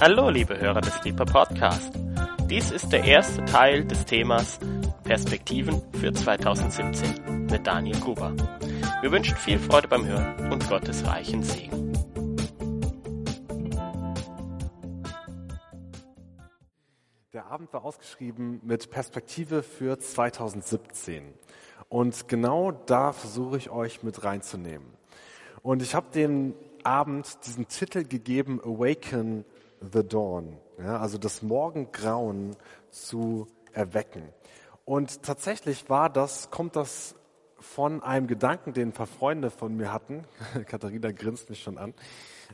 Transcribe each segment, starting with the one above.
Hallo, liebe Hörer des Deeper Podcast. Dies ist der erste Teil des Themas Perspektiven für 2017 mit Daniel Gruber. Wir wünschen viel Freude beim Hören und Gottes reichen Segen. Der Abend war ausgeschrieben mit Perspektive für 2017. Und genau da versuche ich euch mit reinzunehmen. Und ich habe den Abend diesen Titel gegeben, Awaken the Dawn. Ja, also das Morgengrauen zu erwecken. Und tatsächlich war das, kommt das von einem Gedanken, den ein paar Freunde von mir hatten. Katharina grinst mich schon an.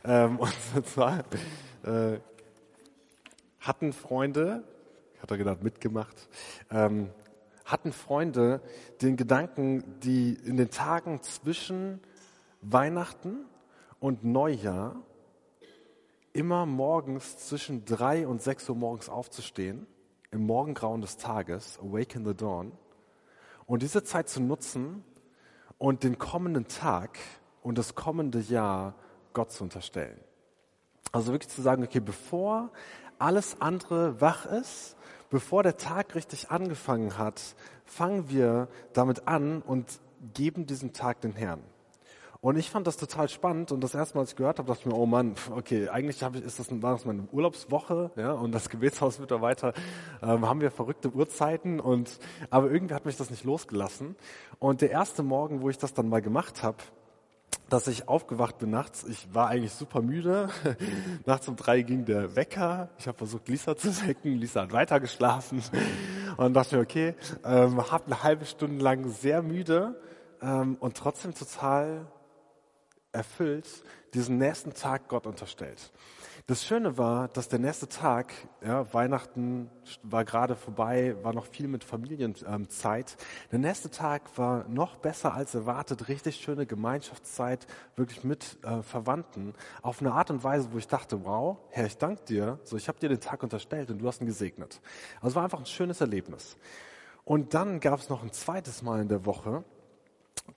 Ähm, und zwar äh, hatten Freunde, Katharina hat mitgemacht, ähm, hatten Freunde den Gedanken, die in den Tagen zwischen Weihnachten und Neujahr immer morgens zwischen drei und sechs Uhr morgens aufzustehen, im Morgengrauen des Tages, Awaken the Dawn, und diese Zeit zu nutzen und den kommenden Tag und das kommende Jahr Gott zu unterstellen. Also wirklich zu sagen, okay, bevor alles andere wach ist, bevor der Tag richtig angefangen hat, fangen wir damit an und geben diesen Tag den Herrn. Und ich fand das total spannend und das erste Mal, als ich gehört habe, dachte ich mir, oh Mann, okay, eigentlich ich, ist das, war das meine Urlaubswoche, ja, und das Gebetshausmitarbeiter ähm, haben wir verrückte Uhrzeiten und, aber irgendwie hat mich das nicht losgelassen. Und der erste Morgen, wo ich das dann mal gemacht habe, dass ich aufgewacht bin nachts. Ich war eigentlich super müde. nachts um drei ging der Wecker. Ich habe versucht, Lisa zu wecken. Lisa hat weiter geschlafen. Und dachte mir, okay, ähm, habe eine halbe Stunde lang sehr müde ähm, und trotzdem total erfüllt diesen nächsten Tag Gott unterstellt. Das Schöne war, dass der nächste Tag, ja, Weihnachten war gerade vorbei, war noch viel mit Familienzeit. Der nächste Tag war noch besser als erwartet, richtig schöne Gemeinschaftszeit, wirklich mit äh, Verwandten, auf eine Art und Weise, wo ich dachte, wow, Herr, ich danke dir, so ich habe dir den Tag unterstellt und du hast ihn gesegnet. Also es war einfach ein schönes Erlebnis. Und dann gab es noch ein zweites Mal in der Woche, ähm,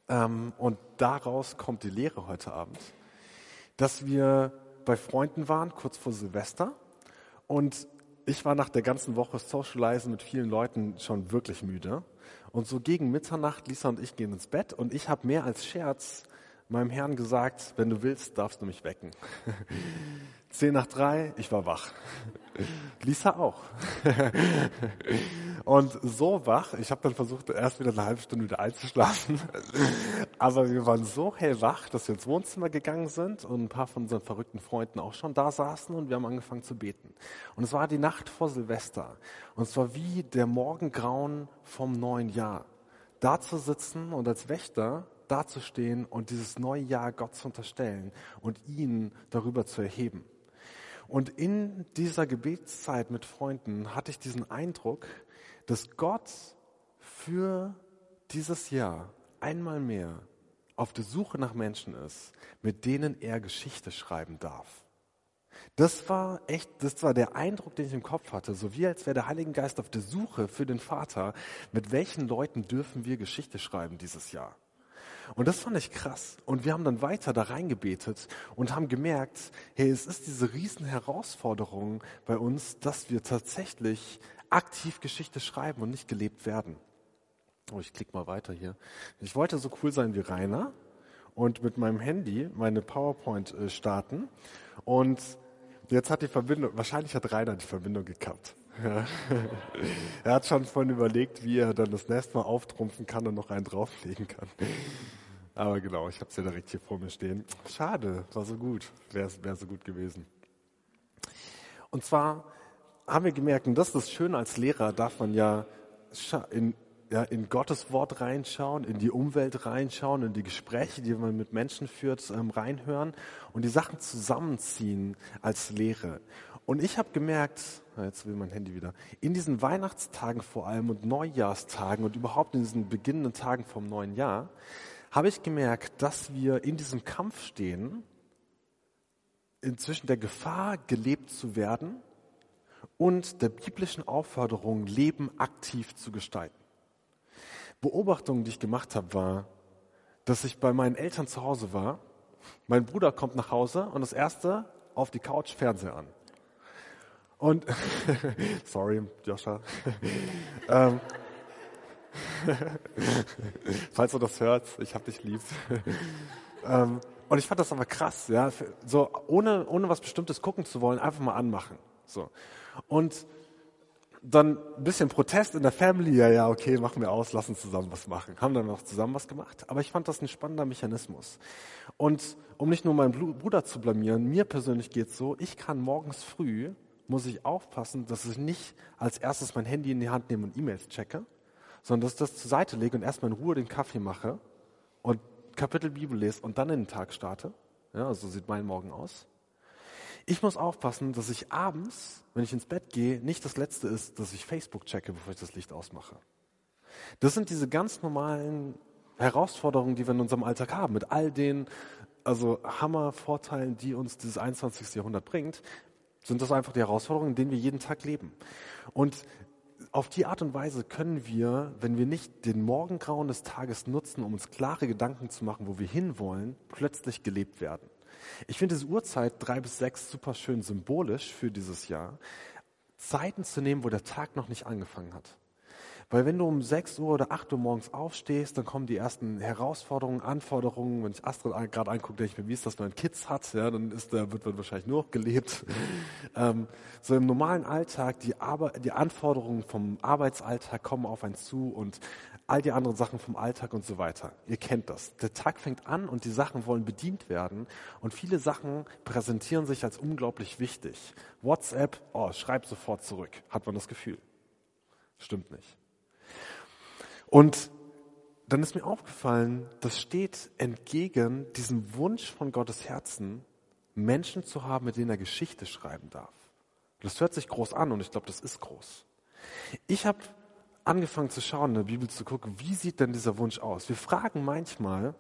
und daraus kommt die Lehre heute Abend, dass wir bei Freunden waren, kurz vor Silvester. Und ich war nach der ganzen Woche Socializen mit vielen Leuten schon wirklich müde. Und so gegen Mitternacht, Lisa und ich gehen ins Bett und ich habe mehr als Scherz meinem Herrn gesagt, wenn du willst, darfst du mich wecken. Zehn nach drei, ich war wach. Lisa auch. Und so wach, ich habe dann versucht, erst wieder eine halbe Stunde wieder einzuschlafen. Aber wir waren so hellwach, dass wir ins Wohnzimmer gegangen sind und ein paar von unseren verrückten Freunden auch schon da saßen und wir haben angefangen zu beten. Und es war die Nacht vor Silvester. Und es war wie der Morgengrauen vom neuen Jahr. Da zu sitzen und als Wächter dazustehen und dieses neue Jahr Gott zu unterstellen und ihn darüber zu erheben. Und in dieser Gebetszeit mit Freunden hatte ich diesen Eindruck, dass Gott für dieses Jahr einmal mehr auf der Suche nach Menschen ist, mit denen er Geschichte schreiben darf. Das war echt, das war der Eindruck, den ich im Kopf hatte, so wie als wäre der Heilige Geist auf der Suche für den Vater, mit welchen Leuten dürfen wir Geschichte schreiben dieses Jahr. Und das fand ich krass. Und wir haben dann weiter da reingebetet und haben gemerkt, hey, es ist diese riesen Herausforderung bei uns, dass wir tatsächlich aktiv Geschichte schreiben und nicht gelebt werden. Oh, ich klicke mal weiter hier. Ich wollte so cool sein wie Rainer und mit meinem Handy meine PowerPoint äh, starten. Und jetzt hat die Verbindung, wahrscheinlich hat Rainer die Verbindung gekappt. Ja. er hat schon vorhin überlegt, wie er dann das nächste Mal auftrumpfen kann und noch einen drauflegen kann. Aber genau, ich habe es ja direkt hier vor mir stehen. Schade, war so gut. Wäre wär so gut gewesen. Und zwar haben wir gemerkt, und das ist das Schöne als Lehrer, darf man ja in, ja, in Gottes Wort reinschauen, in die Umwelt reinschauen, in die Gespräche, die man mit Menschen führt, ähm, reinhören und die Sachen zusammenziehen als Lehre. Und ich habe gemerkt, jetzt will mein Handy wieder, in diesen Weihnachtstagen vor allem und Neujahrstagen und überhaupt in diesen beginnenden Tagen vom neuen Jahr, habe ich gemerkt, dass wir in diesem Kampf stehen, inzwischen der Gefahr gelebt zu werden und der biblischen Aufforderung, Leben aktiv zu gestalten. Beobachtungen, die ich gemacht habe, war, dass ich bei meinen Eltern zu Hause war. Mein Bruder kommt nach Hause und das erste auf die Couch Fernseher an. Und, sorry, Joscha. ähm, falls du das hörst, ich hab dich lieb. ähm, und ich fand das aber krass, ja, so ohne, ohne was Bestimmtes gucken zu wollen, einfach mal anmachen. So. Und dann ein bisschen Protest in der Family, ja, ja, okay, machen wir aus, lassen zusammen was machen. Haben dann auch zusammen was gemacht. Aber ich fand das ein spannender Mechanismus. Und um nicht nur meinen Bruder zu blamieren, mir persönlich geht's so, ich kann morgens früh, muss ich aufpassen, dass ich nicht als erstes mein Handy in die Hand nehme und E-Mails checke, sondern dass ich das zur Seite lege und erstmal in Ruhe den Kaffee mache und Kapitel Bibel lese und dann in den Tag starte. Ja, so sieht mein Morgen aus. Ich muss aufpassen, dass ich abends, wenn ich ins Bett gehe, nicht das Letzte ist, dass ich Facebook checke, bevor ich das Licht ausmache. Das sind diese ganz normalen Herausforderungen, die wir in unserem Alltag haben, mit all den also Hammer-Vorteilen, die uns dieses 21. Jahrhundert bringt, sind das einfach die Herausforderungen, in denen wir jeden Tag leben. Und auf die Art und Weise können wir, wenn wir nicht den Morgengrauen des Tages nutzen, um uns klare Gedanken zu machen, wo wir hinwollen, plötzlich gelebt werden. Ich finde diese Uhrzeit drei bis sechs super schön symbolisch für dieses Jahr, Zeiten zu nehmen, wo der Tag noch nicht angefangen hat. Weil wenn du um 6 Uhr oder 8 Uhr morgens aufstehst, dann kommen die ersten Herausforderungen, Anforderungen. Wenn ich Astrid gerade angucke, denke ich mir, wie ist das, wenn man Kids hat, ja, dann ist, da wird man wahrscheinlich nur noch gelebt. ähm, so im normalen Alltag, die, Arbeit, die Anforderungen vom Arbeitsalltag kommen auf einen zu und all die anderen Sachen vom Alltag und so weiter. Ihr kennt das. Der Tag fängt an und die Sachen wollen bedient werden und viele Sachen präsentieren sich als unglaublich wichtig. WhatsApp, oh, schreib sofort zurück, hat man das Gefühl. Stimmt nicht. Und dann ist mir aufgefallen, das steht entgegen diesem Wunsch von Gottes Herzen, Menschen zu haben, mit denen er Geschichte schreiben darf. Das hört sich groß an und ich glaube, das ist groß. Ich habe angefangen zu schauen, in der Bibel zu gucken, wie sieht denn dieser Wunsch aus? Wir fragen manchmal,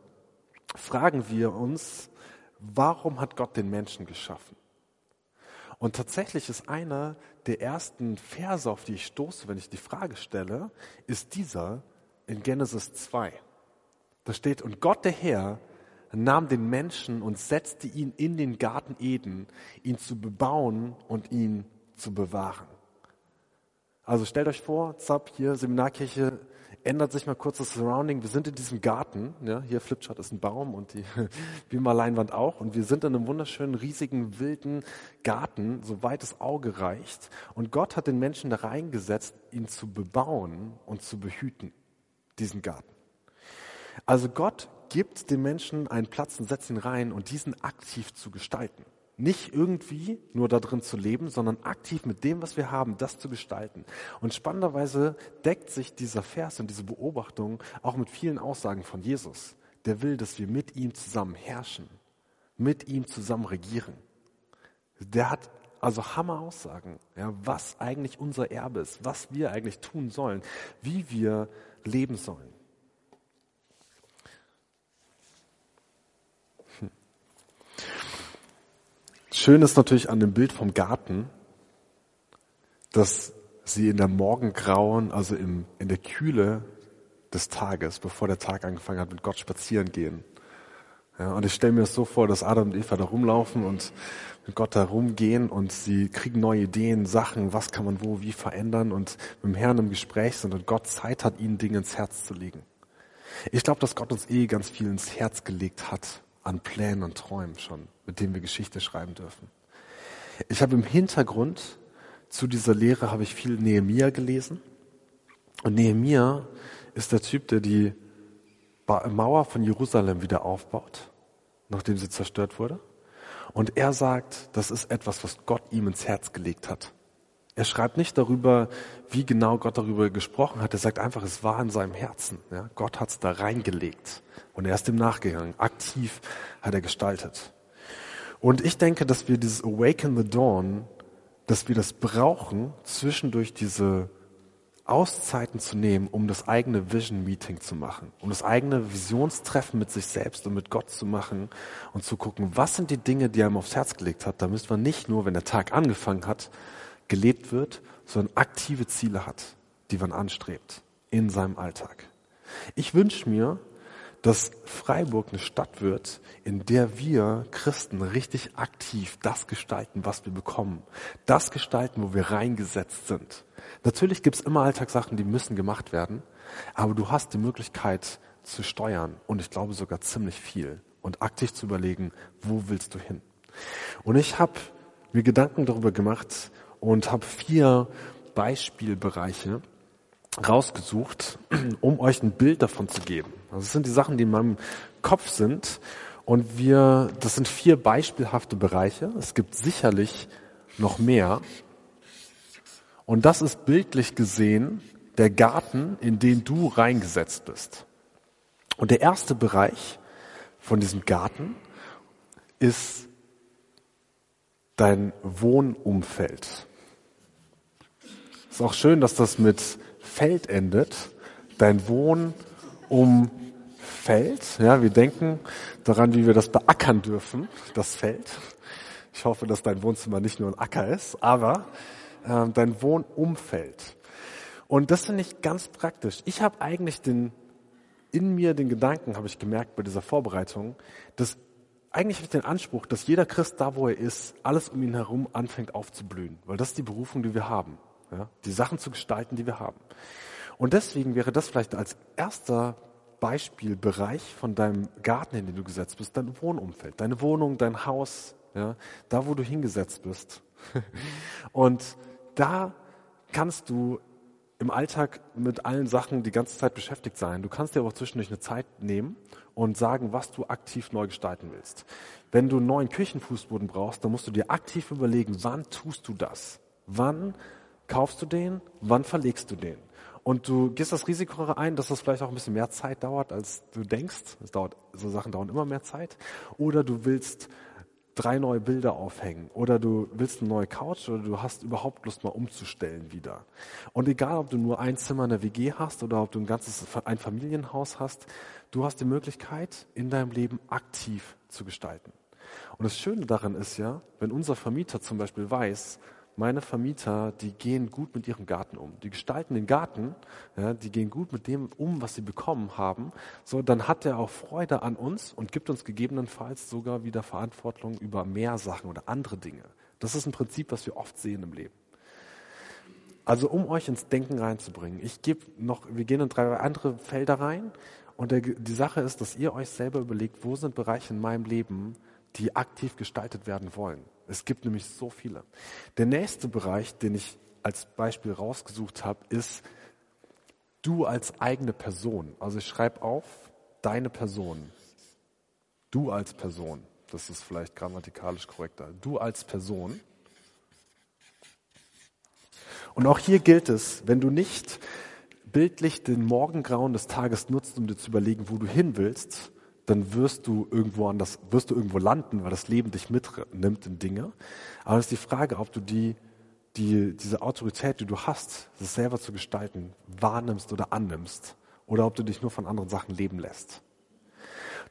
fragen wir uns, warum hat Gott den Menschen geschaffen? Und tatsächlich ist einer der ersten Verse, auf die ich stoße, wenn ich die Frage stelle, ist dieser, in Genesis 2. Da steht, und Gott der Herr nahm den Menschen und setzte ihn in den Garten Eden, ihn zu bebauen und ihn zu bewahren. Also stellt euch vor, Zap, hier Seminarkirche, ändert sich mal kurz das Surrounding. Wir sind in diesem Garten, ja, hier Flipchart ist ein Baum und die Beamer-Leinwand auch und wir sind in einem wunderschönen, riesigen, wilden Garten, soweit das Auge reicht. Und Gott hat den Menschen da reingesetzt, ihn zu bebauen und zu behüten diesen Garten. Also Gott gibt dem Menschen einen Platz und setzt ihn rein und diesen aktiv zu gestalten. Nicht irgendwie nur da drin zu leben, sondern aktiv mit dem, was wir haben, das zu gestalten. Und spannenderweise deckt sich dieser Vers und diese Beobachtung auch mit vielen Aussagen von Jesus. Der will, dass wir mit ihm zusammen herrschen, mit ihm zusammen regieren. Der hat also Hammer Aussagen, ja, was eigentlich unser Erbe ist, was wir eigentlich tun sollen, wie wir leben sollen. Hm. Schön ist natürlich an dem Bild vom Garten, dass sie in der Morgengrauen, also im, in der Kühle des Tages, bevor der Tag angefangen hat, mit Gott spazieren gehen. Ja, und ich stelle mir das so vor, dass Adam und Eva da rumlaufen und mit Gott da rumgehen und sie kriegen neue Ideen, Sachen, was kann man wo, wie verändern und mit dem Herrn im Gespräch sind und Gott Zeit hat, ihnen Dinge ins Herz zu legen. Ich glaube, dass Gott uns eh ganz viel ins Herz gelegt hat an Plänen und Träumen schon, mit denen wir Geschichte schreiben dürfen. Ich habe im Hintergrund zu dieser Lehre habe ich viel Nehemia gelesen. Und Nehemia ist der Typ, der die Mauer von Jerusalem wieder aufbaut, nachdem sie zerstört wurde. Und er sagt, das ist etwas, was Gott ihm ins Herz gelegt hat. Er schreibt nicht darüber, wie genau Gott darüber gesprochen hat. Er sagt einfach, es war in seinem Herzen. Ja? Gott hat es da reingelegt. Und er ist dem nachgegangen. Aktiv hat er gestaltet. Und ich denke, dass wir dieses Awaken the Dawn, dass wir das brauchen, zwischendurch diese Auszeiten zu nehmen, um das eigene Vision Meeting zu machen, um das eigene Visionstreffen mit sich selbst und mit Gott zu machen und zu gucken, was sind die Dinge, die er ihm aufs Herz gelegt hat, damit man nicht nur, wenn der Tag angefangen hat, gelebt wird, sondern aktive Ziele hat, die man anstrebt in seinem Alltag. Ich wünsche mir, dass Freiburg eine Stadt wird, in der wir Christen richtig aktiv das gestalten, was wir bekommen. Das gestalten, wo wir reingesetzt sind. Natürlich gibt's immer Alltagssachen, die müssen gemacht werden, aber du hast die Möglichkeit zu steuern und ich glaube sogar ziemlich viel und aktiv zu überlegen, wo willst du hin. Und ich habe mir Gedanken darüber gemacht und habe vier Beispielbereiche rausgesucht, um euch ein Bild davon zu geben. Also das sind die Sachen, die in meinem Kopf sind. Und wir, das sind vier beispielhafte Bereiche. Es gibt sicherlich noch mehr. Und das ist bildlich gesehen der Garten, in den du reingesetzt bist. Und der erste Bereich von diesem Garten ist dein Wohnumfeld. Ist auch schön, dass das mit Feld endet. Dein Wohnumfeld. Ja, wir denken daran, wie wir das beackern dürfen, das Feld. Ich hoffe, dass dein Wohnzimmer nicht nur ein Acker ist, aber äh, dein Wohnumfeld. Und das finde ich ganz praktisch. Ich habe eigentlich den in mir den Gedanken, habe ich gemerkt bei dieser Vorbereitung, dass eigentlich habe ich den Anspruch, dass jeder Christ da, wo er ist, alles um ihn herum anfängt aufzublühen, weil das ist die Berufung, die wir haben, ja? die Sachen zu gestalten, die wir haben. Und deswegen wäre das vielleicht als erster Beispielbereich von deinem Garten, in den du gesetzt bist, dein Wohnumfeld, deine Wohnung, dein Haus, ja? da, wo du hingesetzt bist. Und da kannst du im Alltag mit allen Sachen die ganze Zeit beschäftigt sein. Du kannst dir aber auch zwischendurch eine Zeit nehmen und sagen, was du aktiv neu gestalten willst. Wenn du einen neuen Küchenfußboden brauchst, dann musst du dir aktiv überlegen, wann tust du das? Wann kaufst du den? Wann verlegst du den? Und du gehst das Risiko ein, dass das vielleicht auch ein bisschen mehr Zeit dauert, als du denkst. Es dauert, so Sachen dauern immer mehr Zeit. Oder du willst drei neue Bilder aufhängen oder du willst eine neue Couch oder du hast überhaupt Lust mal umzustellen wieder. Und egal, ob du nur ein Zimmer in der WG hast oder ob du ein ganzes ein Familienhaus hast, du hast die Möglichkeit in deinem Leben aktiv zu gestalten. Und das Schöne daran ist ja, wenn unser Vermieter zum Beispiel weiß, meine Vermieter, die gehen gut mit ihrem Garten um. Die gestalten den Garten, ja, die gehen gut mit dem um, was sie bekommen haben. So, dann hat er auch Freude an uns und gibt uns gegebenenfalls sogar wieder Verantwortung über mehr Sachen oder andere Dinge. Das ist ein Prinzip, was wir oft sehen im Leben. Also um euch ins Denken reinzubringen, ich gebe noch, wir gehen in drei andere Felder rein und der, die Sache ist, dass ihr euch selber überlegt, wo sind Bereiche in meinem Leben, die aktiv gestaltet werden wollen. Es gibt nämlich so viele. Der nächste Bereich, den ich als Beispiel rausgesucht habe, ist du als eigene Person. Also ich schreibe auf deine Person. Du als Person. Das ist vielleicht grammatikalisch korrekter. Du als Person. Und auch hier gilt es, wenn du nicht bildlich den Morgengrauen des Tages nutzt, um dir zu überlegen, wo du hin willst, dann wirst du irgendwo anders, wirst du irgendwo landen, weil das Leben dich mitnimmt in Dinge. Aber es ist die Frage, ob du die, die, diese Autorität, die du hast, das selber zu gestalten, wahrnimmst oder annimmst. Oder ob du dich nur von anderen Sachen leben lässt.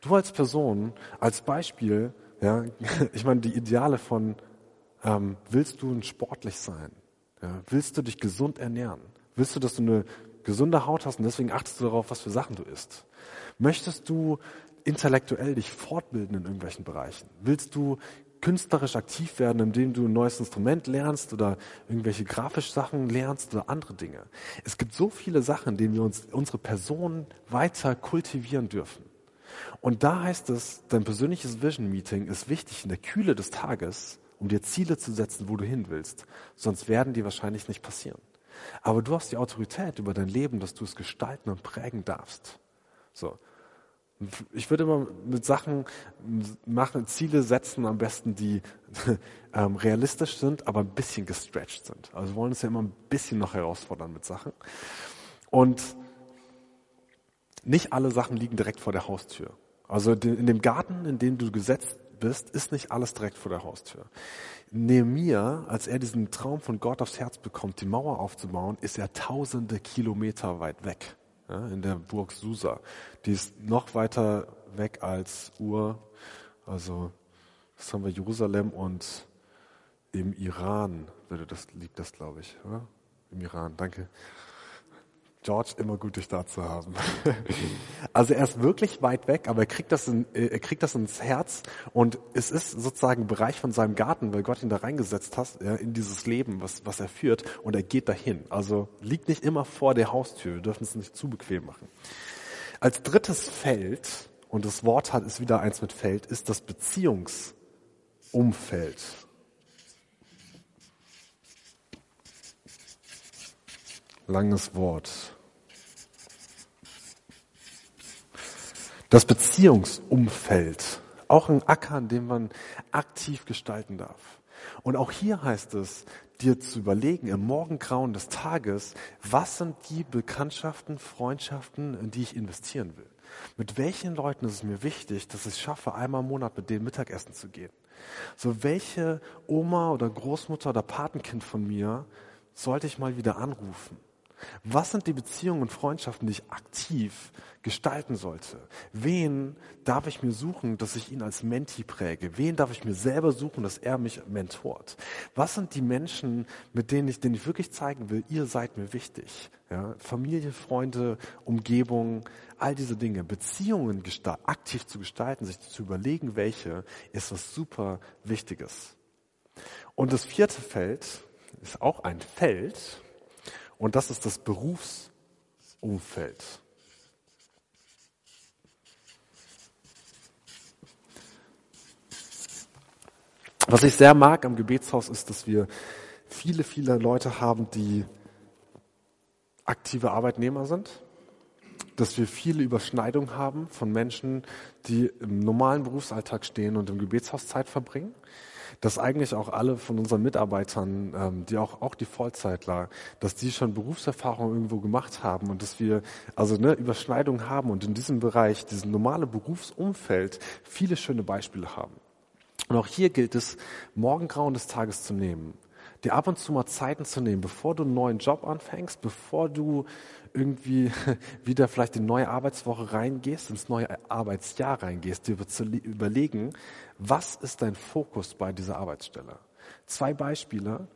Du als Person, als Beispiel, ja, ich meine, die Ideale von, ähm, willst du sportlich sein? Ja, willst du dich gesund ernähren? Willst du, dass du eine gesunde Haut hast und deswegen achtest du darauf, was für Sachen du isst? Möchtest du intellektuell dich fortbilden in irgendwelchen Bereichen? Willst du künstlerisch aktiv werden, indem du ein neues Instrument lernst oder irgendwelche grafische Sachen lernst oder andere Dinge? Es gibt so viele Sachen, in denen wir uns unsere Person weiter kultivieren dürfen. Und da heißt es, dein persönliches Vision Meeting ist wichtig in der Kühle des Tages, um dir Ziele zu setzen, wo du hin willst. Sonst werden die wahrscheinlich nicht passieren. Aber du hast die Autorität über dein Leben, dass du es gestalten und prägen darfst. So. Ich würde immer mit Sachen machen, Ziele setzen, am besten, die ähm, realistisch sind, aber ein bisschen gestretched sind. Also wir wollen uns ja immer ein bisschen noch herausfordern mit Sachen. Und nicht alle Sachen liegen direkt vor der Haustür. Also in dem Garten, in dem du gesetzt bist, ist nicht alles direkt vor der Haustür. Nehemiah, als er diesen Traum von Gott aufs Herz bekommt, die Mauer aufzubauen, ist er tausende Kilometer weit weg ja, in der Burg Susa. Die ist noch weiter weg als Ur. Also das haben wir Jerusalem und im Iran würde das, liegt das, glaube ich. Oder? Im Iran, danke. George, immer gut, dich da zu haben. Also er ist wirklich weit weg, aber er kriegt das, in, er kriegt das ins Herz und es ist sozusagen Bereich von seinem Garten, weil Gott ihn da reingesetzt hat, ja, in dieses Leben, was, was er führt und er geht dahin. Also liegt nicht immer vor der Haustür, wir dürfen es nicht zu bequem machen. Als drittes Feld, und das Wort hat ist wieder eins mit Feld, ist das Beziehungsumfeld. Langes Wort. Das Beziehungsumfeld. Auch ein Acker, an dem man aktiv gestalten darf. Und auch hier heißt es, dir zu überlegen im Morgengrauen des Tages, was sind die Bekanntschaften, Freundschaften, in die ich investieren will. Mit welchen Leuten ist es mir wichtig, dass ich es schaffe, einmal im Monat mit denen Mittagessen zu gehen? So welche Oma oder Großmutter oder Patenkind von mir sollte ich mal wieder anrufen? Was sind die Beziehungen und Freundschaften, die ich aktiv gestalten sollte? Wen darf ich mir suchen, dass ich ihn als Menti präge? Wen darf ich mir selber suchen, dass er mich mentort? Was sind die Menschen, mit denen ich, denen ich wirklich zeigen will, ihr seid mir wichtig? Ja, Familie, Freunde, Umgebung, all diese Dinge. Beziehungen aktiv zu gestalten, sich zu überlegen, welche, ist was super Wichtiges. Und das vierte Feld ist auch ein Feld, und das ist das Berufsumfeld. Was ich sehr mag am Gebetshaus ist, dass wir viele, viele Leute haben, die aktive Arbeitnehmer sind, dass wir viele Überschneidungen haben von Menschen, die im normalen Berufsalltag stehen und im Gebetshaus Zeit verbringen dass eigentlich auch alle von unseren Mitarbeitern, ähm, die auch, auch die Vollzeitler, dass die schon Berufserfahrung irgendwo gemacht haben und dass wir also eine Überschneidung haben und in diesem Bereich, diesem normale Berufsumfeld, viele schöne Beispiele haben. Und auch hier gilt es, Morgengrauen des Tages zu nehmen, dir ab und zu mal Zeiten zu nehmen, bevor du einen neuen Job anfängst, bevor du irgendwie wieder vielleicht in die neue Arbeitswoche reingehst, ins neue Arbeitsjahr reingehst, dir zu überlegen, was ist dein Fokus bei dieser Arbeitsstelle? Zwei Beispiele.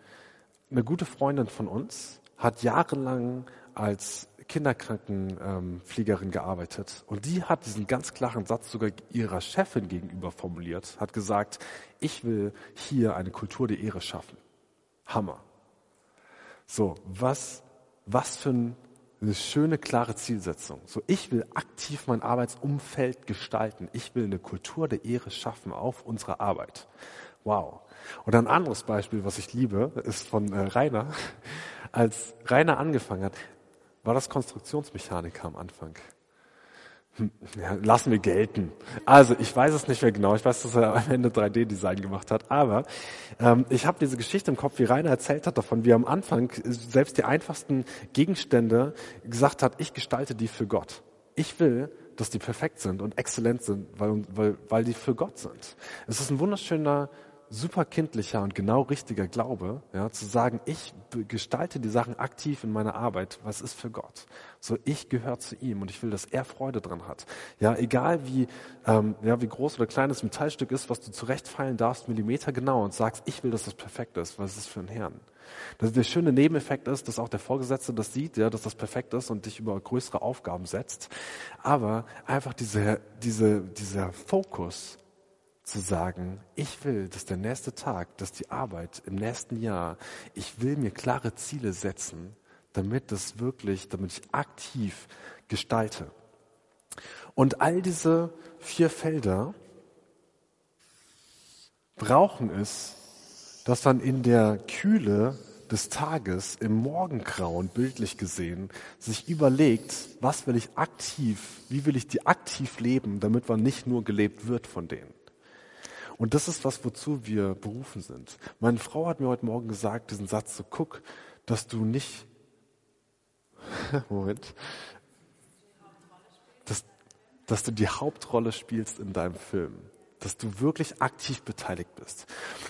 Eine gute Freundin von uns hat jahrelang als Kinderkrankenpflegerin gearbeitet und die hat diesen ganz klaren Satz sogar ihrer Chefin gegenüber formuliert, hat gesagt, ich will hier eine Kultur der Ehre schaffen. Hammer. So, was, was für ein eine schöne, klare Zielsetzung. So, ich will aktiv mein Arbeitsumfeld gestalten. Ich will eine Kultur der Ehre schaffen auf unserer Arbeit. Wow. Und ein anderes Beispiel, was ich liebe, ist von äh, Rainer. Als Rainer angefangen hat, war das Konstruktionsmechaniker am Anfang. Ja, lassen wir gelten. Also ich weiß es nicht mehr genau. Ich weiß, dass er am Ende 3D-Design gemacht hat. Aber ähm, ich habe diese Geschichte im Kopf, wie Rainer erzählt hat davon, wie er am Anfang selbst die einfachsten Gegenstände gesagt hat, ich gestalte die für Gott. Ich will, dass die perfekt sind und exzellent sind, weil, weil, weil die für Gott sind. Es ist ein wunderschöner super kindlicher und genau richtiger Glaube, ja, zu sagen, ich gestalte die Sachen aktiv in meiner Arbeit, was ist für Gott. So, ich gehöre zu ihm und ich will, dass er Freude dran hat. Ja, egal wie, ähm, ja, wie groß oder klein das Metallstück ist, was du zurechtfeilen darfst, Millimeter genau und sagst, ich will, dass das perfekt ist, was ist für ein Herrn. Das, der schöne Nebeneffekt ist, dass auch der Vorgesetzte das sieht, ja, dass das perfekt ist und dich über größere Aufgaben setzt. Aber einfach diese, diese, dieser Fokus zu sagen, ich will, dass der nächste Tag, dass die Arbeit im nächsten Jahr, ich will mir klare Ziele setzen, damit das wirklich, damit ich aktiv gestalte. Und all diese vier Felder brauchen es, dass man in der Kühle des Tages, im Morgengrauen, bildlich gesehen, sich überlegt, was will ich aktiv, wie will ich die aktiv leben, damit man nicht nur gelebt wird von denen. Und das ist was, wozu wir berufen sind. Meine Frau hat mir heute Morgen gesagt, diesen Satz, so guck, dass du nicht, Moment, dass, dass du die Hauptrolle spielst in deinem Film dass du wirklich aktiv beteiligt bist.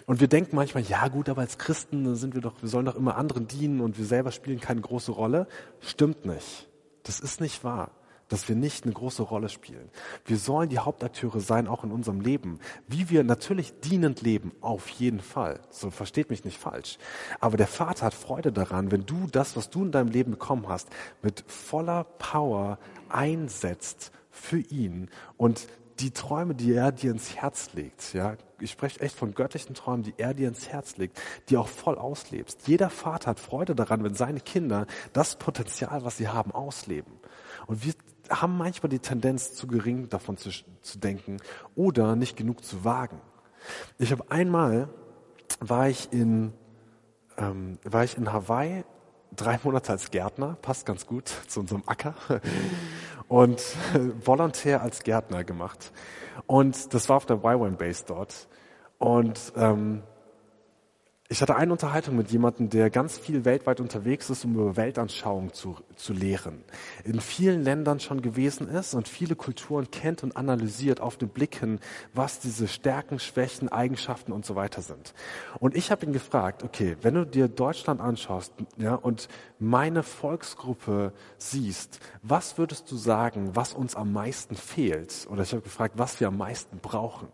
Und wir denken manchmal, ja gut, aber als Christen sind wir doch, wir sollen doch immer anderen dienen und wir selber spielen keine große Rolle. Stimmt nicht. Das ist nicht wahr. Dass wir nicht eine große Rolle spielen. Wir sollen die Hauptakteure sein, auch in unserem Leben. Wie wir natürlich dienend leben, auf jeden Fall. So versteht mich nicht falsch. Aber der Vater hat Freude daran, wenn du das, was du in deinem Leben bekommen hast, mit voller Power einsetzt für ihn und die Träume, die er dir ins Herz legt, ja, ich spreche echt von göttlichen Träumen, die er dir ins Herz legt, die auch voll auslebst. Jeder Vater hat Freude daran, wenn seine Kinder das Potenzial, was sie haben, ausleben. Und wir haben manchmal die Tendenz, zu gering davon zu, zu denken oder nicht genug zu wagen. Ich habe einmal war ich in ähm, war ich in Hawaii drei Monate als Gärtner, passt ganz gut zu unserem Acker und volontär als Gärtner gemacht. Und das war auf der YWAM Base dort. Und ähm, ich hatte eine Unterhaltung mit jemandem, der ganz viel weltweit unterwegs ist, um über Weltanschauung zu, zu lehren. In vielen Ländern schon gewesen ist und viele Kulturen kennt und analysiert auf den Blick hin, was diese Stärken, Schwächen, Eigenschaften und so weiter sind. Und ich habe ihn gefragt, okay, wenn du dir Deutschland anschaust ja, und meine Volksgruppe siehst, was würdest du sagen, was uns am meisten fehlt? Oder ich habe gefragt, was wir am meisten brauchen.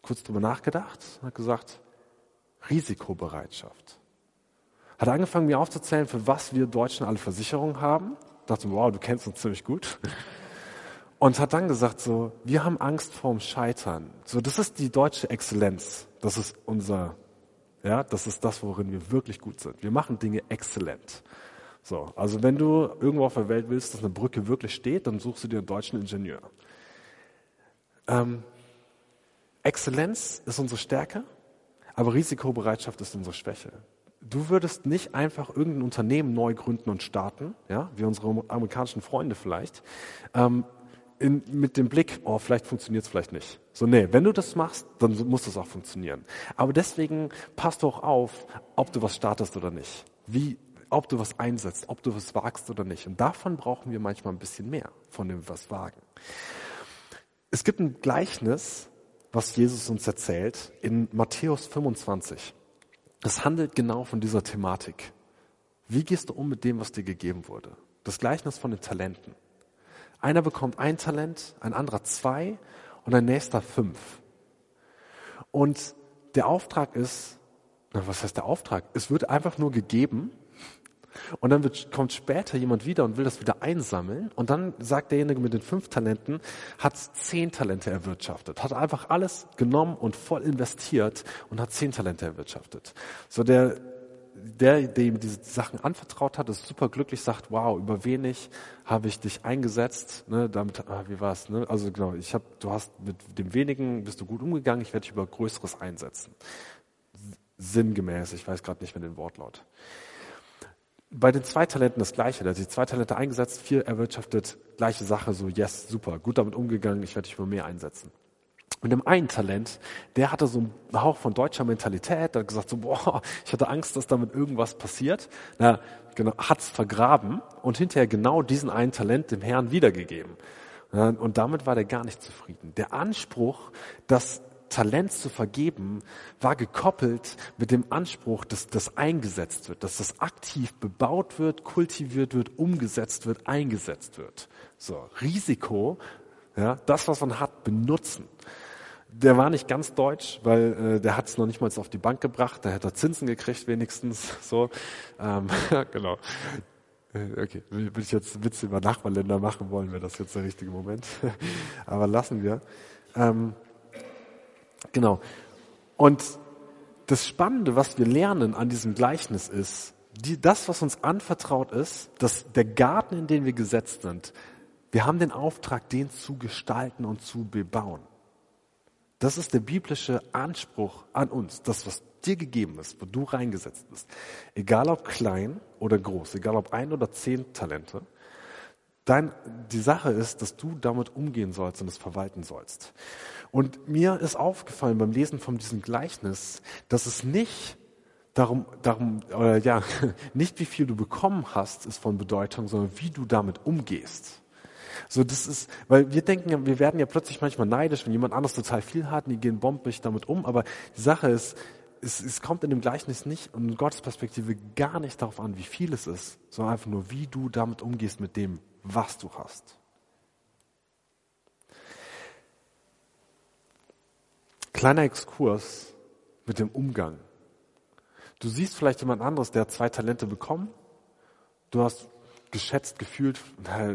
Kurz drüber nachgedacht hat gesagt, Risikobereitschaft. Hat angefangen, mir aufzuzählen, für was wir Deutschen alle Versicherungen haben. Dachte, wow, du kennst uns ziemlich gut. Und hat dann gesagt, so, wir haben Angst vorm Scheitern. So, das ist die deutsche Exzellenz. Das ist unser, ja, das ist das, worin wir wirklich gut sind. Wir machen Dinge exzellent. So, also wenn du irgendwo auf der Welt willst, dass eine Brücke wirklich steht, dann suchst du dir einen deutschen Ingenieur. Ähm, Exzellenz ist unsere Stärke aber Risikobereitschaft ist unsere Schwäche. Du würdest nicht einfach irgendein Unternehmen neu gründen und starten, ja, wie unsere amerikanischen Freunde vielleicht, ähm, in, mit dem Blick, oh, vielleicht funktioniert es vielleicht nicht. So, nee, wenn du das machst, dann muss das auch funktionieren. Aber deswegen passt du auch auf, ob du was startest oder nicht. Wie, ob du was einsetzt, ob du was wagst oder nicht. Und davon brauchen wir manchmal ein bisschen mehr, von dem was wagen. Es gibt ein Gleichnis, was Jesus uns erzählt in Matthäus 25. Es handelt genau von dieser Thematik. Wie gehst du um mit dem, was dir gegeben wurde? Das Gleichnis von den Talenten. Einer bekommt ein Talent, ein anderer zwei und ein nächster fünf. Und der Auftrag ist, was heißt der Auftrag? Es wird einfach nur gegeben und dann wird, kommt später jemand wieder und will das wieder einsammeln. Und dann sagt derjenige mit den fünf Talenten, hat zehn Talente erwirtschaftet, hat einfach alles genommen und voll investiert und hat zehn Talente erwirtschaftet. So der, der, dem diese Sachen anvertraut hat, ist super glücklich, sagt, wow, über wenig habe ich dich eingesetzt, ne, damit, ah, wie war's, ne? Also genau, ich habe, du hast mit dem wenigen bist du gut umgegangen, ich werde dich über Größeres einsetzen. Sinngemäß, ich weiß gerade nicht mehr den Wortlaut. Bei den zwei Talenten das Gleiche. Da hat sich zwei Talente eingesetzt, vier erwirtschaftet, gleiche Sache, so yes, super, gut damit umgegangen, ich werde dich über mehr einsetzen. Mit dem einen Talent, der hatte so einen Hauch von deutscher Mentalität, der hat gesagt so, boah, ich hatte Angst, dass damit irgendwas passiert. Na, genau, hat's vergraben und hinterher genau diesen einen Talent dem Herrn wiedergegeben. Und damit war der gar nicht zufrieden. Der Anspruch, dass Talent zu vergeben, war gekoppelt mit dem Anspruch, dass das eingesetzt wird, dass das aktiv bebaut wird, kultiviert wird, umgesetzt wird, eingesetzt wird. So, Risiko, ja, das, was man hat, benutzen. Der war nicht ganz deutsch, weil äh, der hat es noch nicht mal auf die Bank gebracht, da hätte er Zinsen gekriegt wenigstens. So, ähm, genau. Äh, okay, will ich jetzt Witze über Nachbarländer machen wollen, wäre das jetzt der richtige Moment. Aber lassen wir. Ähm, Genau. Und das Spannende, was wir lernen an diesem Gleichnis ist, die, das, was uns anvertraut ist, dass der Garten, in den wir gesetzt sind, wir haben den Auftrag, den zu gestalten und zu bebauen. Das ist der biblische Anspruch an uns, das, was dir gegeben ist, wo du reingesetzt bist. Egal ob klein oder groß, egal ob ein oder zehn Talente, Dein, die Sache ist, dass du damit umgehen sollst und es verwalten sollst. Und mir ist aufgefallen beim Lesen von diesem Gleichnis, dass es nicht darum, darum oder ja, nicht wie viel du bekommen hast, ist von Bedeutung, sondern wie du damit umgehst. So, das ist, weil wir denken, wir werden ja plötzlich manchmal neidisch, wenn jemand anderes total viel hat und die gehen bombig damit um, aber die Sache ist, es, es kommt in dem Gleichnis nicht und in Gottes Perspektive gar nicht darauf an, wie viel es ist, sondern einfach nur, wie du damit umgehst mit dem, was du hast. Kleiner Exkurs mit dem Umgang. Du siehst vielleicht jemand anderes, der hat zwei Talente bekommen. Du hast geschätzt, gefühlt,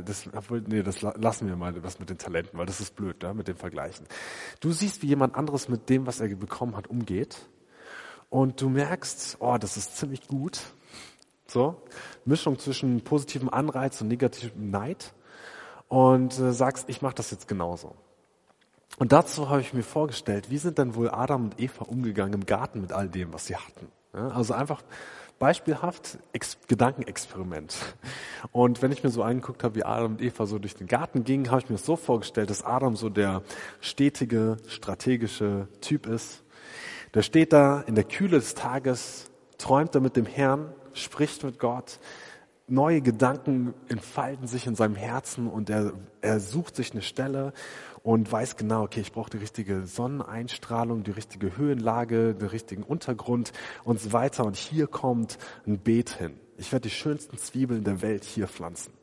das, nee, das lassen wir mal, was mit den Talenten, weil das ist blöd, ne, mit dem Vergleichen. Du siehst, wie jemand anderes mit dem, was er bekommen hat, umgeht. Und du merkst, oh, das ist ziemlich gut. So, Mischung zwischen positivem Anreiz und negativem Neid. Und äh, sagst, ich mache das jetzt genauso. Und dazu habe ich mir vorgestellt, wie sind denn wohl Adam und Eva umgegangen im Garten mit all dem, was sie hatten? Ja, also einfach beispielhaft Ex Gedankenexperiment. Und wenn ich mir so angeguckt habe, wie Adam und Eva so durch den Garten gingen, habe ich mir das so vorgestellt, dass Adam so der stetige, strategische Typ ist. Der steht da in der Kühle des Tages, träumt er mit dem Herrn, spricht mit Gott, neue Gedanken entfalten sich in seinem Herzen und er, er sucht sich eine Stelle und weiß genau, okay, ich brauche die richtige Sonneneinstrahlung, die richtige Höhenlage, den richtigen Untergrund und so weiter. Und hier kommt ein Beet hin. Ich werde die schönsten Zwiebeln der Welt hier pflanzen.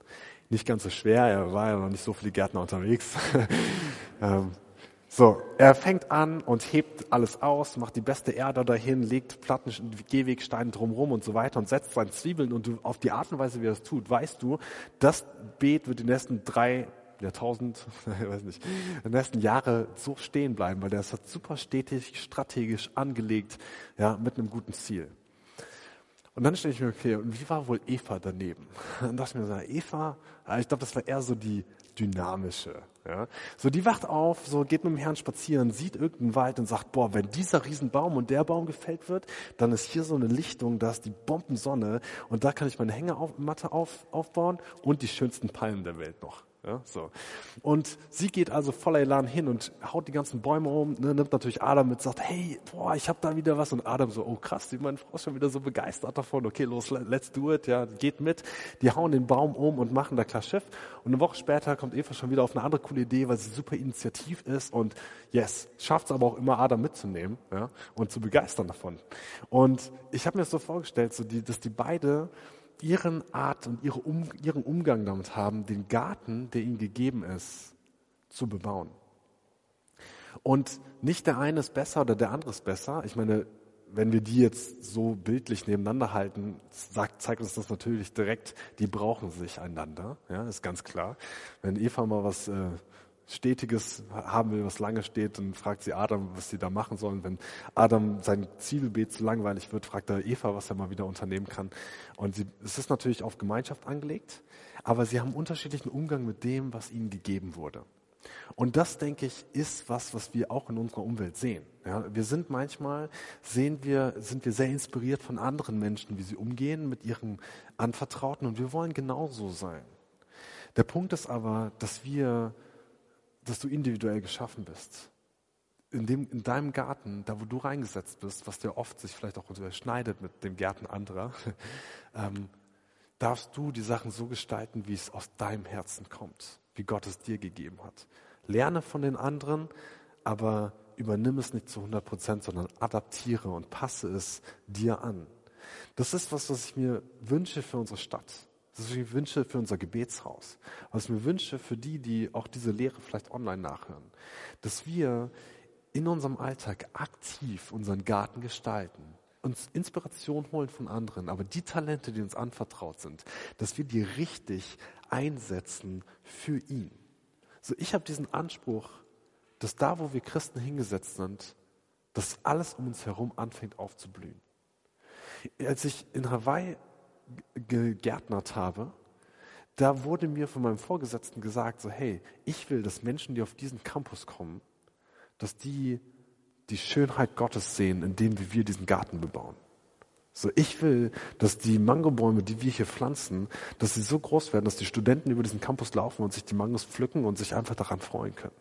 Nicht ganz so schwer, er war ja noch nicht so viele Gärtner unterwegs. Ähm, so, er fängt an und hebt alles aus, macht die beste Erde dahin, legt Platten, Gehwegsteine drumherum und so weiter und setzt seine Zwiebeln und du, auf die Art und Weise, wie er das tut, weißt du, das Beet wird die nächsten drei Jahrtausend, ich weiß nicht, die nächsten Jahre so stehen bleiben, weil der ist super stetig, strategisch angelegt, ja, mit einem guten Ziel. Und dann stelle ich mir, okay, und wie war wohl Eva daneben? Dann dachte ich mir so, Eva, ich glaube, das war eher so die dynamische. Ja? So, die wacht auf, so geht mit dem Herrn spazieren, sieht irgendeinen Wald und sagt, boah, wenn dieser Riesenbaum und der Baum gefällt wird, dann ist hier so eine Lichtung, da ist die Bombensonne und da kann ich meine Hängematte auf, aufbauen und die schönsten Palmen der Welt noch. Ja, so. Und sie geht also voller Elan hin und haut die ganzen Bäume um, ne, nimmt natürlich Adam mit, sagt, hey, boah, ich habe da wieder was. Und Adam so, oh krass, die meine Frau ist schon wieder so begeistert davon. Okay, los, let's do it, ja, geht mit. Die hauen den Baum um und machen da klar Schiff. Und eine Woche später kommt Eva schon wieder auf eine andere coole Idee, weil sie super initiativ ist und yes, schafft es aber auch immer Adam mitzunehmen ja, und zu begeistern davon. Und ich habe mir das so vorgestellt, so die, dass die beide ihren Art und ihre um, ihren Umgang damit haben, den Garten, der ihnen gegeben ist, zu bebauen. Und nicht der eine ist besser oder der andere ist besser. Ich meine, wenn wir die jetzt so bildlich nebeneinander halten, sagt, zeigt uns das natürlich direkt, die brauchen sich einander. Ja, ist ganz klar. Wenn Eva mal was äh, Stetiges haben will, was lange steht, dann fragt sie Adam, was sie da machen sollen. Wenn Adam sein Zwiebelbeet zu langweilig wird, fragt er Eva, was er mal wieder unternehmen kann. Und sie, es ist natürlich auf Gemeinschaft angelegt, aber sie haben unterschiedlichen Umgang mit dem, was ihnen gegeben wurde. Und das, denke ich, ist was, was wir auch in unserer Umwelt sehen. Ja, wir sind manchmal, sehen wir, sind wir sehr inspiriert von anderen Menschen, wie sie umgehen mit ihren Anvertrauten und wir wollen genauso sein. Der Punkt ist aber, dass wir dass du individuell geschaffen bist. In, dem, in deinem Garten, da wo du reingesetzt bist, was dir oft sich vielleicht auch überschneidet mit dem Gärten anderer, ähm, darfst du die Sachen so gestalten, wie es aus deinem Herzen kommt, wie Gott es dir gegeben hat. Lerne von den anderen, aber übernimm es nicht zu 100 Prozent, sondern adaptiere und passe es dir an. Das ist was, was ich mir wünsche für unsere Stadt. Das ist, was ich mir wünsche für unser Gebetshaus. Was ich mir wünsche für die, die auch diese Lehre vielleicht online nachhören. Dass wir in unserem Alltag aktiv unseren Garten gestalten, uns Inspiration holen von anderen, aber die Talente, die uns anvertraut sind, dass wir die richtig einsetzen für ihn. So, ich habe diesen Anspruch, dass da, wo wir Christen hingesetzt sind, dass alles um uns herum anfängt aufzublühen. Als ich in Hawaii gegärtnert habe, da wurde mir von meinem Vorgesetzten gesagt, so hey, ich will, dass Menschen, die auf diesen Campus kommen, dass die die Schönheit Gottes sehen, indem wir diesen Garten bebauen. So, ich will, dass die Mangobäume, die wir hier pflanzen, dass sie so groß werden, dass die Studenten über diesen Campus laufen und sich die Mangos pflücken und sich einfach daran freuen können.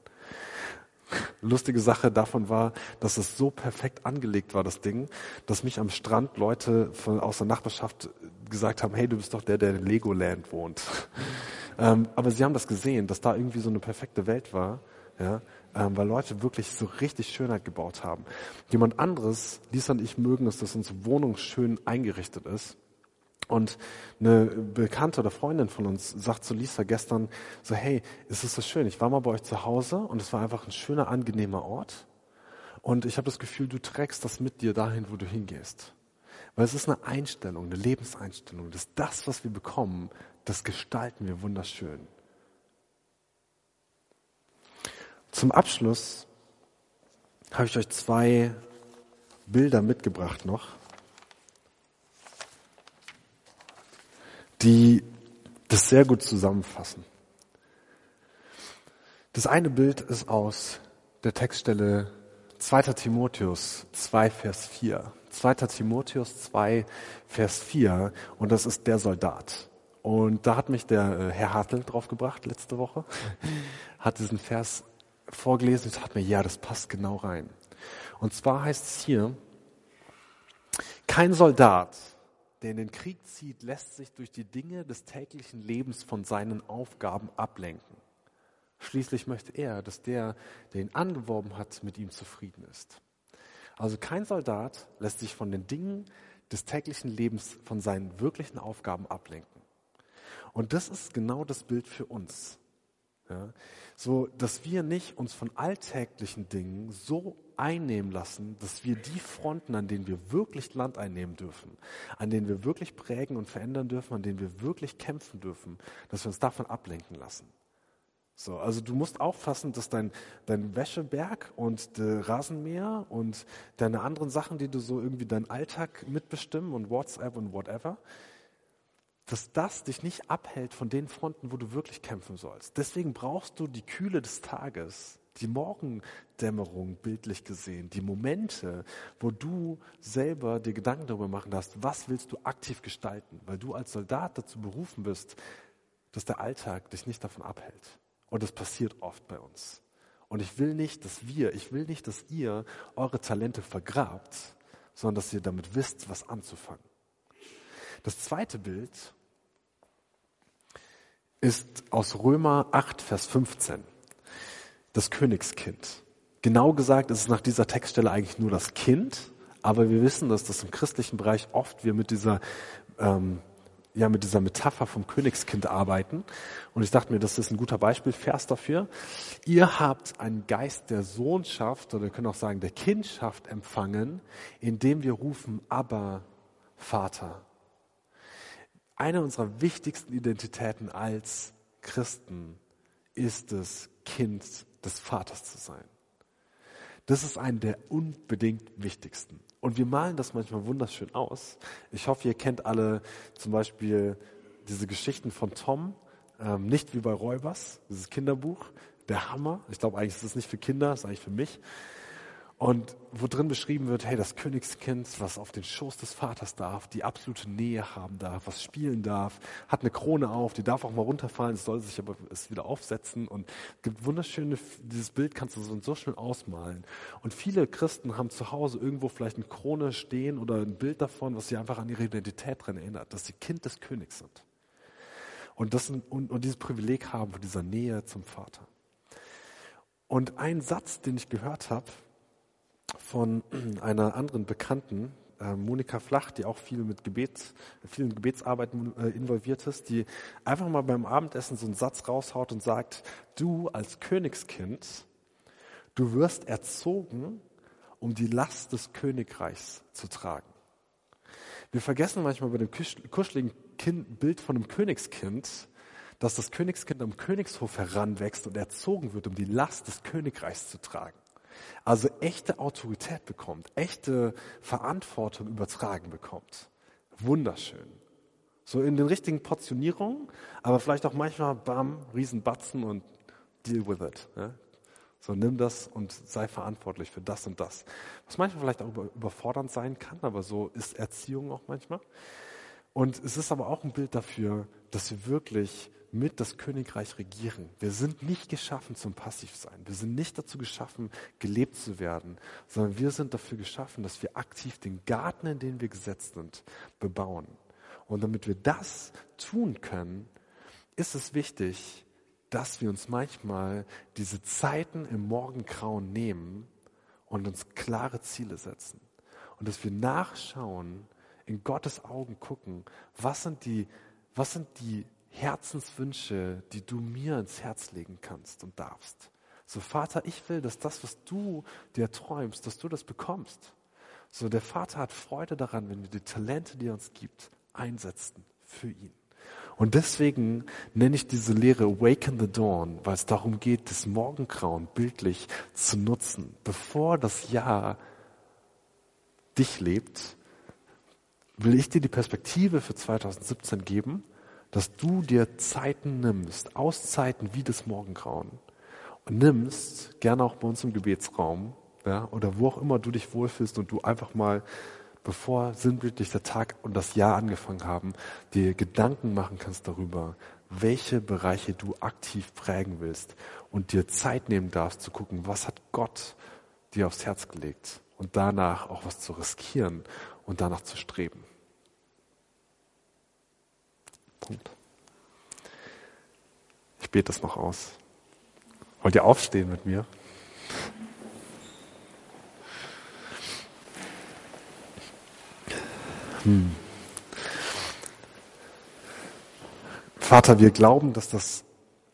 Lustige Sache davon war, dass es so perfekt angelegt war, das Ding, dass mich am Strand Leute von, aus der Nachbarschaft gesagt haben, hey, du bist doch der, der in Legoland wohnt. ähm, aber sie haben das gesehen, dass da irgendwie so eine perfekte Welt war, ja, ähm, weil Leute wirklich so richtig Schönheit gebaut haben. Jemand anderes, Lisa und ich mögen es, dass unsere Wohnung schön eingerichtet ist. Und eine Bekannte oder Freundin von uns sagt zu Lisa gestern so, hey, es ist so schön, ich war mal bei euch zu Hause und es war einfach ein schöner, angenehmer Ort. Und ich habe das Gefühl, du trägst das mit dir dahin, wo du hingehst. Weil es ist eine Einstellung, eine Lebenseinstellung. Das das, was wir bekommen, das gestalten wir wunderschön. Zum Abschluss habe ich euch zwei Bilder mitgebracht noch, die das sehr gut zusammenfassen. Das eine Bild ist aus der Textstelle 2. Timotheus 2, Vers 4. 2. Timotheus 2, Vers 4 und das ist der Soldat. Und da hat mich der äh, Herr Hartl draufgebracht letzte Woche, hat diesen Vers vorgelesen und hat mir, ja, das passt genau rein. Und zwar heißt es hier, kein Soldat, der in den Krieg zieht, lässt sich durch die Dinge des täglichen Lebens von seinen Aufgaben ablenken. Schließlich möchte er, dass der, der ihn angeworben hat, mit ihm zufrieden ist. Also kein Soldat lässt sich von den Dingen des täglichen Lebens, von seinen wirklichen Aufgaben ablenken. Und das ist genau das Bild für uns. Ja, so, dass wir nicht uns von alltäglichen Dingen so einnehmen lassen, dass wir die Fronten, an denen wir wirklich Land einnehmen dürfen, an denen wir wirklich prägen und verändern dürfen, an denen wir wirklich kämpfen dürfen, dass wir uns davon ablenken lassen. So, also du musst auffassen, dass dein, dein Wäscheberg und der Rasenmäher und deine anderen Sachen, die du so irgendwie deinen Alltag mitbestimmen und WhatsApp und whatever, dass das dich nicht abhält von den Fronten, wo du wirklich kämpfen sollst. Deswegen brauchst du die Kühle des Tages, die Morgendämmerung bildlich gesehen, die Momente, wo du selber dir Gedanken darüber machen darfst, was willst du aktiv gestalten, weil du als Soldat dazu berufen bist, dass der Alltag dich nicht davon abhält. Und das passiert oft bei uns. Und ich will nicht, dass wir, ich will nicht, dass ihr eure Talente vergrabt, sondern dass ihr damit wisst, was anzufangen. Das zweite Bild ist aus Römer 8, Vers 15. Das Königskind. Genau gesagt ist es nach dieser Textstelle eigentlich nur das Kind, aber wir wissen, dass das im christlichen Bereich oft wir mit dieser ähm, ja mit dieser Metapher vom Königskind arbeiten. Und ich dachte mir, das ist ein guter Beispielvers dafür. Ihr habt einen Geist der Sohnschaft oder wir können auch sagen der Kindschaft empfangen, indem wir rufen, aber Vater. Eine unserer wichtigsten Identitäten als Christen ist es, Kind des Vaters zu sein. Das ist ein der unbedingt wichtigsten. Und wir malen das manchmal wunderschön aus. Ich hoffe, ihr kennt alle zum Beispiel diese Geschichten von Tom, ähm, nicht wie bei Räubers, dieses Kinderbuch, der Hammer. Ich glaube eigentlich ist es nicht für Kinder, ist eigentlich für mich. Und wo drin beschrieben wird, hey, das Königskind, was auf den Schoß des Vaters darf, die absolute Nähe haben darf, was spielen darf, hat eine Krone auf, die darf auch mal runterfallen, es soll sich aber es wieder aufsetzen und es gibt wunderschöne, dieses Bild kannst du so, so schön ausmalen. Und viele Christen haben zu Hause irgendwo vielleicht eine Krone stehen oder ein Bild davon, was sie einfach an ihre Identität dran erinnert, dass sie Kind des Königs sind. Und, das, und, und dieses Privileg haben von dieser Nähe zum Vater. Und ein Satz, den ich gehört habe, von einer anderen Bekannten, äh, Monika Flach, die auch viel mit Gebets, vielen Gebetsarbeiten äh, involviert ist, die einfach mal beim Abendessen so einen Satz raushaut und sagt, du als Königskind, du wirst erzogen, um die Last des Königreichs zu tragen. Wir vergessen manchmal bei dem kuscheligen kind, Bild von einem Königskind, dass das Königskind am Königshof heranwächst und erzogen wird, um die Last des Königreichs zu tragen. Also echte Autorität bekommt, echte Verantwortung übertragen bekommt. Wunderschön. So in den richtigen Portionierungen, aber vielleicht auch manchmal, bam, Riesenbatzen und deal with it. Ja? So nimm das und sei verantwortlich für das und das. Was manchmal vielleicht auch überfordernd sein kann, aber so ist Erziehung auch manchmal. Und es ist aber auch ein Bild dafür, dass wir wirklich mit das Königreich regieren. Wir sind nicht geschaffen zum Passivsein. Wir sind nicht dazu geschaffen, gelebt zu werden, sondern wir sind dafür geschaffen, dass wir aktiv den Garten, in den wir gesetzt sind, bebauen. Und damit wir das tun können, ist es wichtig, dass wir uns manchmal diese Zeiten im Morgengrauen nehmen und uns klare Ziele setzen. Und dass wir nachschauen, in Gottes Augen gucken, was sind die, was sind die Herzenswünsche, die du mir ins Herz legen kannst und darfst. So, Vater, ich will, dass das, was du dir träumst, dass du das bekommst. So, der Vater hat Freude daran, wenn wir die Talente, die er uns gibt, einsetzen für ihn. Und deswegen nenne ich diese Lehre Awaken the Dawn, weil es darum geht, das Morgengrauen bildlich zu nutzen. Bevor das Jahr dich lebt, will ich dir die Perspektive für 2017 geben, dass du dir Zeiten nimmst, Auszeiten wie das Morgengrauen und nimmst, gerne auch bei uns im Gebetsraum, ja, oder wo auch immer du dich wohlfühlst und du einfach mal, bevor sinnbildlich der Tag und das Jahr angefangen haben, dir Gedanken machen kannst darüber, welche Bereiche du aktiv prägen willst und dir Zeit nehmen darfst zu gucken, was hat Gott dir aufs Herz gelegt und danach auch was zu riskieren und danach zu streben. Punkt. Ich bete das noch aus. Wollt ihr aufstehen mit mir? Hm. Vater, wir glauben, dass das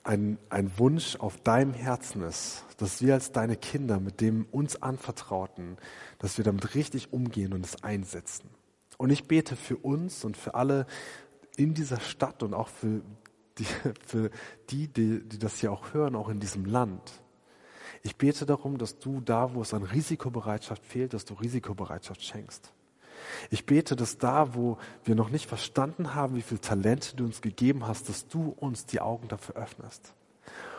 ein, ein Wunsch auf deinem Herzen ist, dass wir als deine Kinder mit dem uns anvertrauten, dass wir damit richtig umgehen und es einsetzen. Und ich bete für uns und für alle in dieser Stadt und auch für die, für die, die, die das hier auch hören, auch in diesem Land. Ich bete darum, dass du da, wo es an Risikobereitschaft fehlt, dass du Risikobereitschaft schenkst. Ich bete, dass da, wo wir noch nicht verstanden haben, wie viel Talente du uns gegeben hast, dass du uns die Augen dafür öffnest.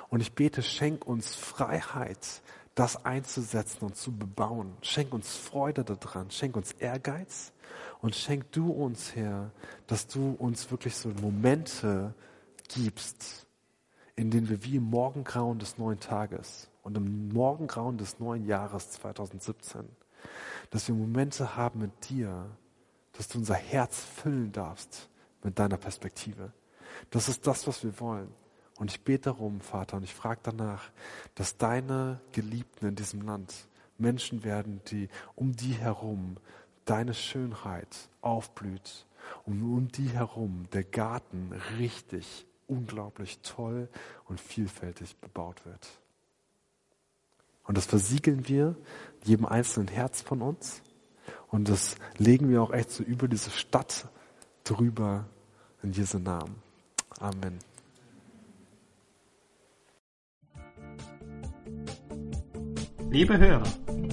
Und ich bete, schenk uns Freiheit, das einzusetzen und zu bebauen. Schenk uns Freude daran, schenk uns Ehrgeiz und schenk du uns, Herr, dass du uns wirklich so Momente gibst, in denen wir wie im Morgengrauen des neuen Tages und im Morgengrauen des neuen Jahres 2017 dass wir Momente haben mit dir, dass du unser Herz füllen darfst mit deiner Perspektive. Das ist das, was wir wollen. Und ich bete darum, Vater, und ich frage danach, dass deine Geliebten in diesem Land Menschen werden, die um die herum deine Schönheit aufblüht und um die herum der Garten richtig, unglaublich toll und vielfältig bebaut wird. Und das versiegeln wir jedem einzelnen Herz von uns. Und das legen wir auch echt so über diese Stadt drüber in Jesu Namen. Amen. Liebe Hörer,